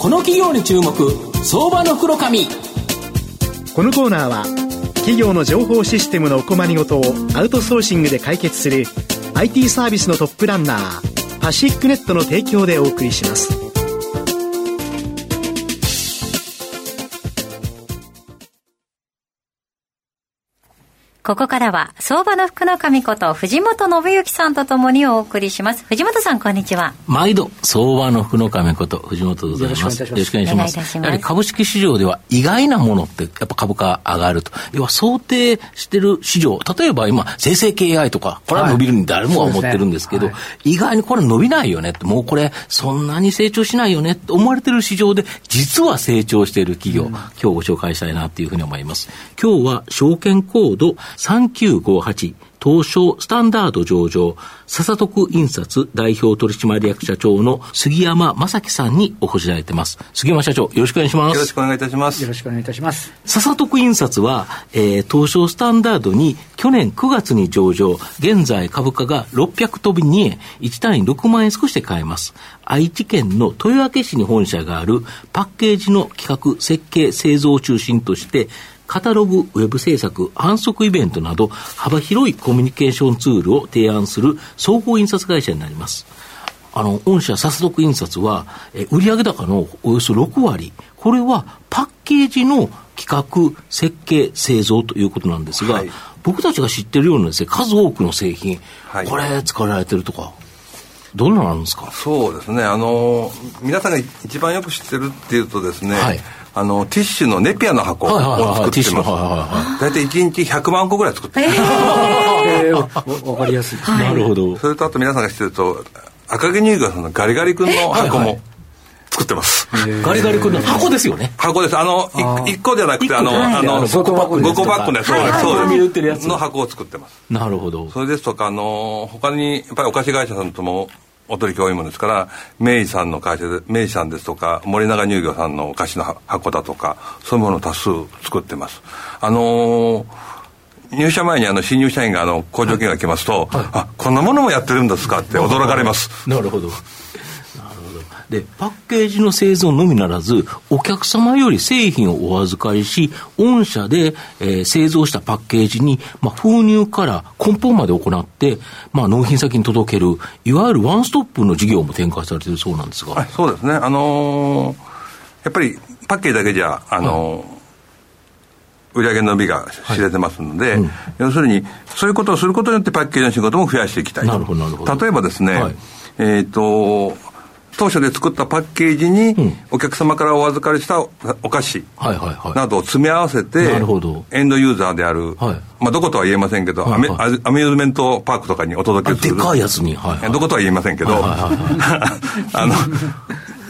この企業に注目相場の袋紙このコーナーは企業の情報システムのお困りごとをアウトソーシングで解決する IT サービスのトップランナーパシックネットの提供でお送りします。ここからは、相場の福の神こと藤本信之さんとともにお送りします。藤本さん、こんにちは。毎度、相場の福の神こと藤本でございます。よろしくお願いします。ますやはり株式市場では意外なものって、やっぱ株価上がると。要は想定してる市場、例えば今、生成系 AI とか、これは伸びるに誰もが思ってるんですけど、はいねはい、意外にこれ伸びないよねもうこれ、そんなに成長しないよねって思われてる市場で、実は成長している企業、うん、今日ご紹介したいなっていうふうに思います。今日は証券コード3958東証スタンダード上場、笹徳印刷代表取締役社長の杉山正樹さんにお越しいただいてます。杉山社長、よろしくお願いします。よろしくお願いいたします。よろしくお願いいたします。笹徳印刷は、えー、東証スタンダードに去年9月に上場、現在株価が600飛び2円、1単位6万円少しで買えます。愛知県の豊明市に本社があるパッケージの企画、設計、製造を中心として、カタログ、ウェブ制作、反則イベントなど、幅広いコミュニケーションツールを提案する総合印刷会社になります。あの、御社、サスドク印刷は、え売上高のおよそ6割、これはパッケージの企画、設計、製造ということなんですが、はい、僕たちが知ってるようなですね、数多くの製品、はい、これ使われてるとか、どんなのあるんですか？そうですね、あの、皆さんが一番よく知ってるっていうとですね、はい。あのティッシュのネピアの箱を作ってます。大体1日100万個ぐらい作ってます、えー、分 かりやすい、はい、なるほど。それとあと皆さんが知ってると赤毛乳業さんのガリガリ君の箱も、作ってます。ガリガリ君の箱ですよね。箱です。あの、1個じゃなくて、あの、あの、5個パックのやつ、そうです。の箱を作ってます。なるほど。それですとか、あの、他に、やっぱりお菓子会社さんともお取引多いものですから明治さんの会社で明治さんですとか森永乳業さんのお菓子の箱だとかそういうものを多数作ってますあのー入社前にあの新入社員があの工場見学来ますと、はいはい、あこんなものもやってるんですかって驚かれます。なるほど。で、パッケージの製造のみならず、お客様より製品をお預かりし、御社で、えー、製造したパッケージに、まあ、封入から梱包まで行って、まあ、納品先に届ける、いわゆるワンストップの事業も展開されているそうなんですが。そうですね。あのー、やっぱりパッケージだけじゃ、あのーはい売上伸びが知れてますので、はいうん、要するに、そういうことをすることによってパッケージの仕事も増やしていきたいと。例えばですね、はい、えっ、ー、と、当初で作ったパッケージに、お客様からお預かりしたお菓子などを詰め合わせて、エンドユーザーである、まあ、どことは言えませんけど、アミューズメントパークとかにお届けする。でかいやつに。どことは言えませんけど、あの、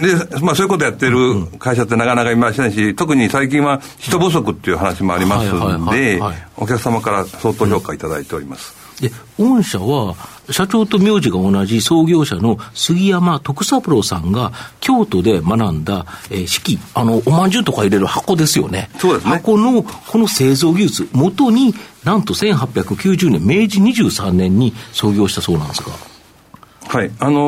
で、まあそういうことやってる会社ってなかなかいませんし、特に最近は人不足っていう話もありますんで、お客様から相当評価いただいております。で、御社は、社長と名字が同じ創業者の杉山徳三郎さんが、京都で学んだ、えー、式、あの、おまんじゅうとか入れる箱ですよね。そうですね。箱の、この製造技術、元に、なんと1890年、明治23年に創業したそうなんですが。はい。あの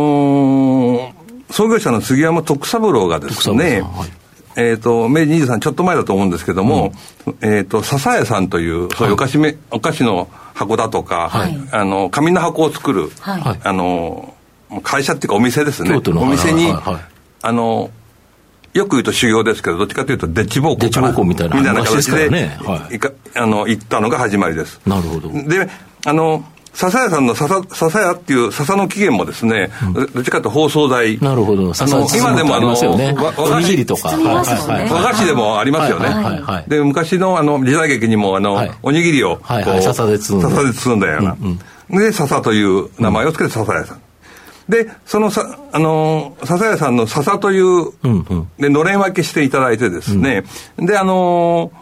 ー、創業者の杉山徳三郎がですね、はい、えっ、ー、と、明治23ちょっと前だと思うんですけども、うん、えっ、ー、と、笹屋さんという、そういうお菓子め、はい、お菓子の箱だとか、はい、あの紙の箱を作る、はい、あの会社っていうかお店ですね。お店に、あのよく言うと修行ですけどどっちかというとデッチ奉公デッチ奉公みたいなみたいな形で、ね。はい、あの行ったのが始まりです。なるほど。であの笹屋さんの笹笹屋っていう笹の起源もですね、うん、どっちかというと包装材。なるほど。あの今でもあの、ね、おにぎりとか、はいはいはい、和菓子でもありますよね、はいはいはい、で昔のあの時代劇にもあの、はい、おにぎりをはいはい、笹で包んだ笹で包んだような、うんうん、で笹という名前をつけて笹屋さん、で、そのさ、あのー、笹屋さんの笹という、うんうん、で、のれん分けしていただいてですね、うん、で、あのー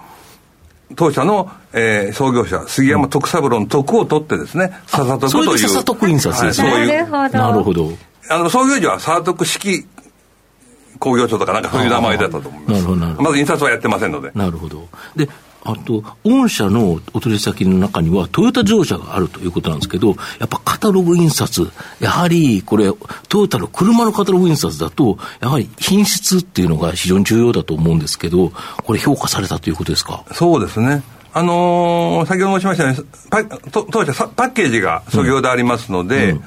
当社の、えー、創業者、杉山徳三郎の徳を取ってですね、笹徳という。笹徳印刷ですね。そういう。なるほど。あの、創業時は笹徳式工業所とかなんかそういう名前だったと思います。なるほど、まず印刷はやってませんので。なるほど。で、あと、御社のお取り先の中にはトヨタ自動車があるということなんですけど、やっぱカタログ印刷、やはりこれ、トヨタの車のカタログ印刷だと、やはり品質っていうのが非常に重要だと思うんですけど、これ評価されたということですか？そうですね。あのー、先ほど申しましたように、パ当社パッケージが素業でありますので、うんうん、や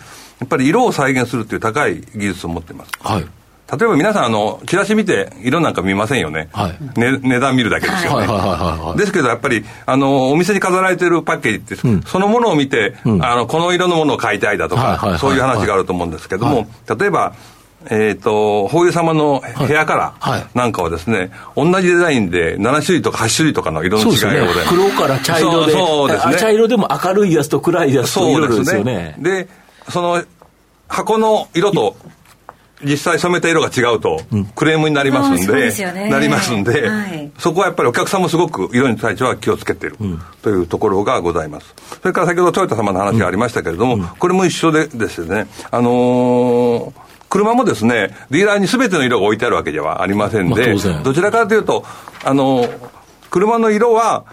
っぱり色を再現するという高い技術を持っています。はい。例えば皆さん、あの、チラシ見て、色なんか見ませんよね。はい。ね、値段見るだけですよね。はいはいはいはい。ですけど、やっぱり、あの、お店に飾られてるパッケージって、うん、そのものを見て、うん、あの、この色のものを買いたいだとか、はいはいはいはい、そういう話があると思うんですけども、はい、例えば、えっ、ー、と、法油様のヘアカラーなんかはですね、はい、同じデザインで7種類とか8種類とかの色の違いがございます。ね、黒から茶色で、そうですね。茶色でも明るいやつと暗いやつと色々ですよね。で、その箱の色と実際染めた色が違うと、クレームになりますんで、ね、なりますんで、はい、そこはやっぱりお客さんもすごく色に対しては気をつけている、というところがございます。それから先ほどトヨタ様の話がありましたけれども、うん、これも一緒でですね、あのー車もですね、ディーラーにすべての色が置いてあるわけではありませんで、まあ、どちらかというと、あの、車の色は、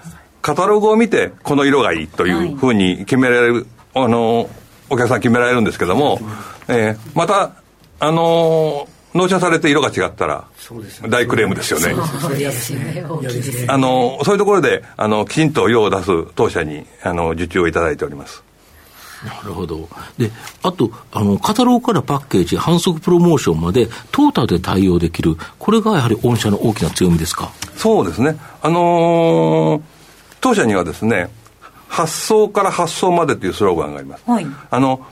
カタログを見て、この色がいいというふうに決められる、はい、あの、お客さん決められるんですけども、えー、また、あのー、納車されて色が違ったら、大クレームですよね。あの、そういうところで、あの、きちんと色を出す当社に、あの、受注をいただいております。なるほど。で、あと、あの、カタログからパッケージ、反則プロモーションまで、トータルで対応できる、これがやはり御社の大きな強みですか？そうですね。あのー、当社にはですね、発想から発想までというスローガンがあります。はい。あの、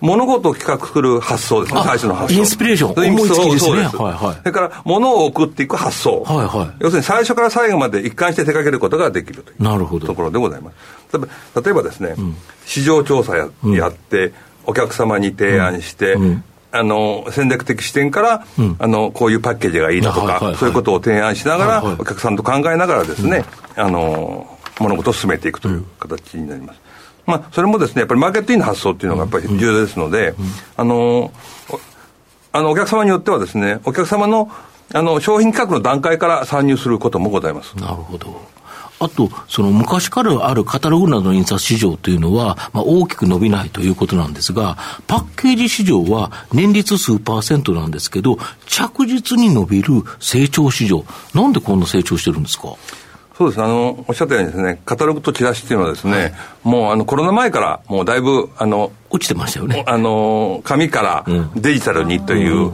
物事を企画する発想ですね、最初の発想。インスピレーション。思いつきですね。はいはい。それから、物を送っていく発想。はいはい。要するに最初から最後まで一貫して手掛けることができるというなるほどところでございます。例えばですね、うん、市場調査や,、やって、お客様に提案して、うんあの戦略的視点から、うん、あのこういうパッケージがいいなとか、そういうことを提案しながら、お客さんと考えながらですね、うん、あの物事を進めていくという形になります。まあ、それもですね、やっぱりマーケットインの発想っていうのがやっぱり重要ですので、あの、あの、お客様によってはですね、お客様の、あの、商品企画の段階から参入することもございます。なるほど。あと、その昔からあるカタログなどの印刷市場というのは、まあ、大きく伸びないということなんですが、パッケージ市場は年率数パーセントなんですけど、着実に伸びる成長市場。なんでこんな成長してるんですか？そうですあの、おっしゃったようにですね、カタログとチラシっていうのはですね、はい、もうあのコロナ前から、もうだいぶ、あの、落ちてましたよね。あの、紙からデジタルにという、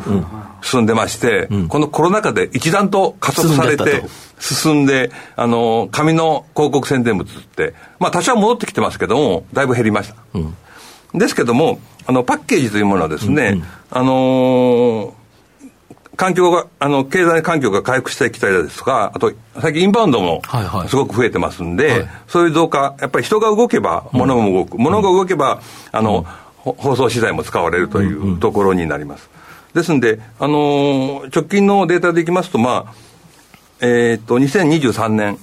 進んでまして、うん、このコロナ禍で一段と加速されて、進んで、あの、紙の広告宣伝物って、まあ多少戻ってきてますけども、だいぶ減りました。うん、ですけども、あの、パッケージというものはですね、うんうん、あのー環境が、あの、経済環境が回復してきたりですとか、あと、最近インバウンドもすごく増えてますんで、はい。はい、そういう増加、やっぱり人が動けば物も動く、うん、物が動けば、あの、うん、放送資材も使われるというところになります。ですんで、あのー、直近のデータでいきますと、まあ、えっ、ー、と、2023年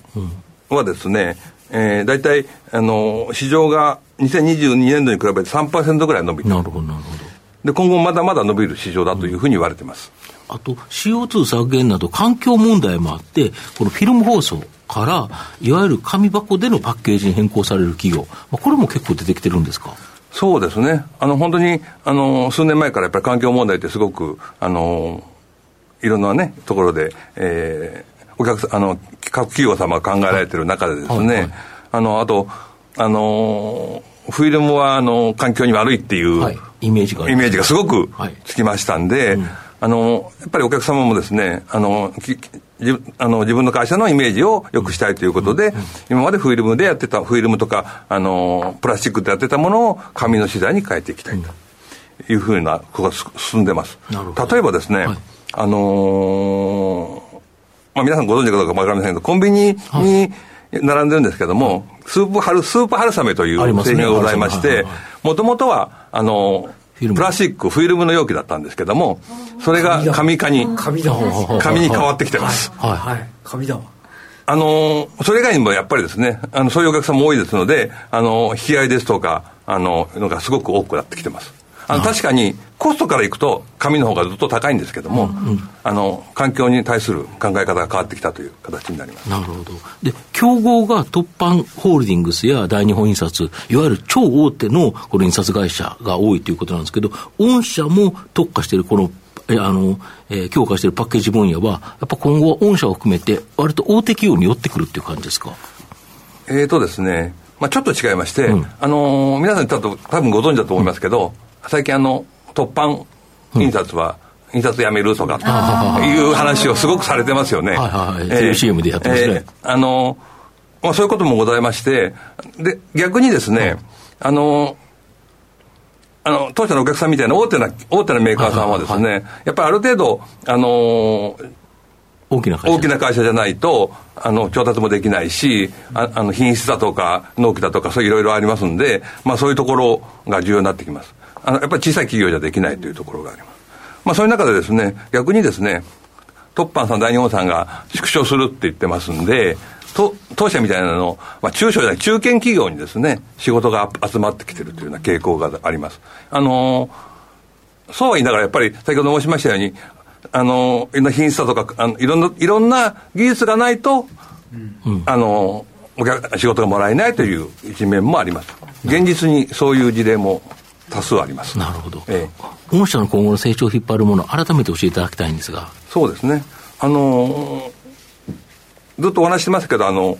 はですね、うん、えー、大体、あのー、市場が2022年度に比べて3%ぐらい伸びてなるほど、なるほど。で、今後まだまだ伸びる市場だというふうに言われてます。あと CO2 削減など環境問題もあって、このフィルム放送から、いわゆる紙箱でのパッケージに変更される企業、これも結構出てきてるんですか？そうですね。あの、本当に、あの、数年前からやっぱり環境問題ってすごく、あの、いろんなね、ところで、えー、お客さん、あの、各企業様が考えられてる中でですね、はいはいはい、あの、あと、あの、フィルムは、あの、環境に悪いっていう、はい、イメージが、イメージがすごくつきましたんで、はいうん。あの、やっぱりお客様もですね、あの、自あの自分の会社のイメージを良くしたいということで、今までフィルムでやってた、フィルムとか、あの、プラスチックでやってたものを紙の資材に変えていきたいというふうなことが進んでます。例えばですね、はい、あのー、まあ皆さんご存知かどうかわかりませんけど、コンビニに並んでるんですけども、はい、スープ春、スープ春雨という製品がございまして、もともとは、あのプラスチック、フィルムの容器だったんですけども、それが紙化に、紙に変わってきてます。はい、はい、紙だ。わ。あのそれ以外にもやっぱりですね、あの、そういうお客さんも多いですので、あの引き合いですとか、あの、のがすごく多くなってきてます。あの確かにコストからいくと紙の方がずっと高いんですけども、うんうん、あの環境に対する考え方が変わってきたという形になります。なるほど。で競合が突版ホールディングスや大日本印刷いわゆる超大手のこの印刷会社が多いということなんですけど御社も特化しているこのえあの、えー、強化しているパッケージ分野は、やっぱ今後は御社を含めて、割と大手企業に寄ってくるっていう感じですか？えーとですね、まあ、ちょっと違いまして、うん、あのー、皆さんちょっと多分ご存知だと思いますけど、うん、最近あの、突版印刷は、うん、印刷やめるとか、いう話をすごくされてますよね。はいはい、はい。CM でやってますね。えー、あのー、まあ、そういうこともございまして、で、逆にですね、あのーあの、当社のお客さんみたいな大手な、大手なメーカーさんはですね、やっぱりある程度、あのー、大きな会社大きな会社じゃないと、あの、調達もできないし、ああの、品質だとか、納期だとか、そういろいろありますんで、まあそういうところが重要になってきます。あの、やっぱり小さい企業じゃできないというところがあります。まあそういう中でですね、逆にですね、トッパンさん、大日本さんが縮小するって言ってますんで、と当社みたいなの、まあ、中小じゃない、中堅企業にですね、仕事が集まってきてるというような傾向があります。あのー、そうは言いながら、やっぱり先ほど申しましたように、あの、いろんな品質だとか、あのいろんな、いろんな技術がないと、うん、あの、お客、仕事がもらえないという一面もあります。現実にそういう事例も多数あります。なるほど。ええ。御社の今後の成長を引っ張るもの、改めて教えていただきたいんですが。そうですね。あのずっとお話してますけど、あの、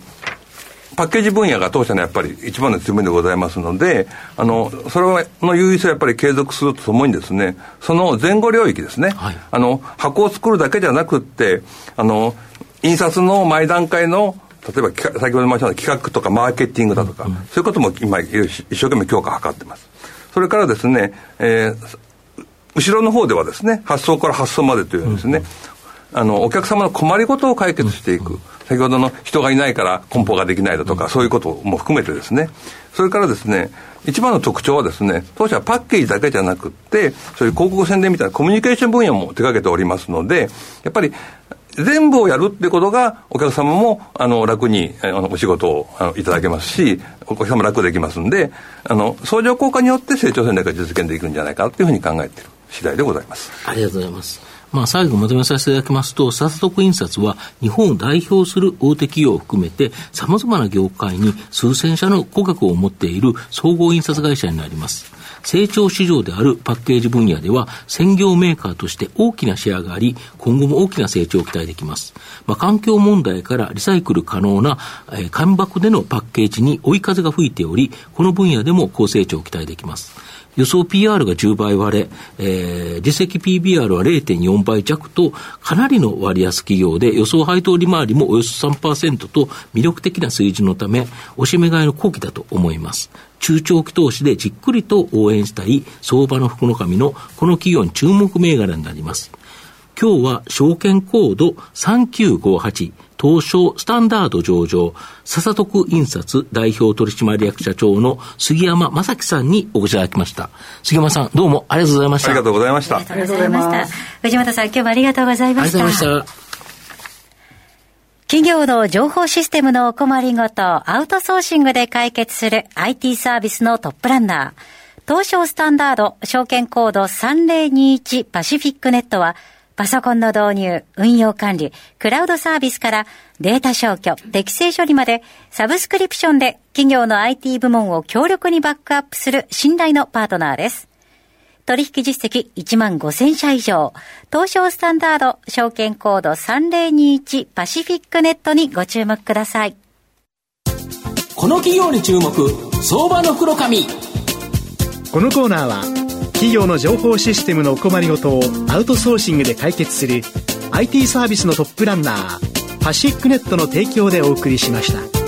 パッケージ分野が当社のやっぱり一番の強みでございますので、あの、それの優位性をやっぱり継続するとともにですね、その前後領域ですね、はい、あの、箱を作るだけじゃなくって、あの、印刷の前段階の例えば先ほど申した企画とかマーケティングだとか、うん、そういうことも今一生懸命強化を図ってます。それからですね、えー、後ろの方ではですね、発送から発送までというですね、うん、あの、お客様の困りごとを解決していく。うん。先ほどの人がいないから梱包ができないだとか、そういうことも含めてですね、それからですね、一番の特徴はですね、当社はパッケージだけじゃなくって、そういう広告宣伝みたいなコミュニケーション分野も手掛けておりますので、やっぱり全部をやるってことが、お客様も、あの、楽に、あの、お仕事をあのいただけますし、お客様楽できますんで、あの、相乗効果によって成長戦略が実現できるんじゃないかというふうに考えている次第でございます。ありがとうございます。まあ、最後まとめさせていただきますと、ササトク印刷は日本を代表する大手企業を含めて、様々な業界に数千社の顧客を持っている総合印刷会社になります。成長市場であるパッケージ分野では、専業メーカーとして大きなシェアがあり、今後も大きな成長を期待できます。まあ、環境問題からリサイクル可能な、えー、間爆でのパッケージに追い風が吹いており、この分野でも高成長を期待できます。予想 PR が10倍割れ、えー、実績 PBR は0.4倍弱と、かなりの割安企業で、予想配当利回りもおよそ3%と魅力的な水準のため、おしめ買いの後期だと思います。中長期投資でじっくりと応援したい相場の福の神のこの企業に注目銘柄になります。今日は証券コード3958東証スタンダード上場、笹徳印刷代表取締役社長の杉山正樹さんにお越しいただきました。杉山さん、どうもありがとうございました。ありがとうございました。ありがとうございました。藤本さん、今日もありがとうございました。ありがとうございました。企業の情報システムのお困りごと、アウトソーシングで解決する IT サービスのトップランナー。東証スタンダード証券コード3021パシフィックネットは、パソコンの導入、運用管理、クラウドサービスからデータ消去、適正処理までサブスクリプションで企業の IT 部門を強力にバックアップする信頼のパートナーです。取引実績1万5000社以上、東証スタンダード証券コード3021パシフィックネットにご注目ください。この企業に注目、相場の黒髪。このコーナーは企業の情報システムのお困りごとをアウトソーシングで解決する IT サービスのトップランナーパシックネットの提供でお送りしました。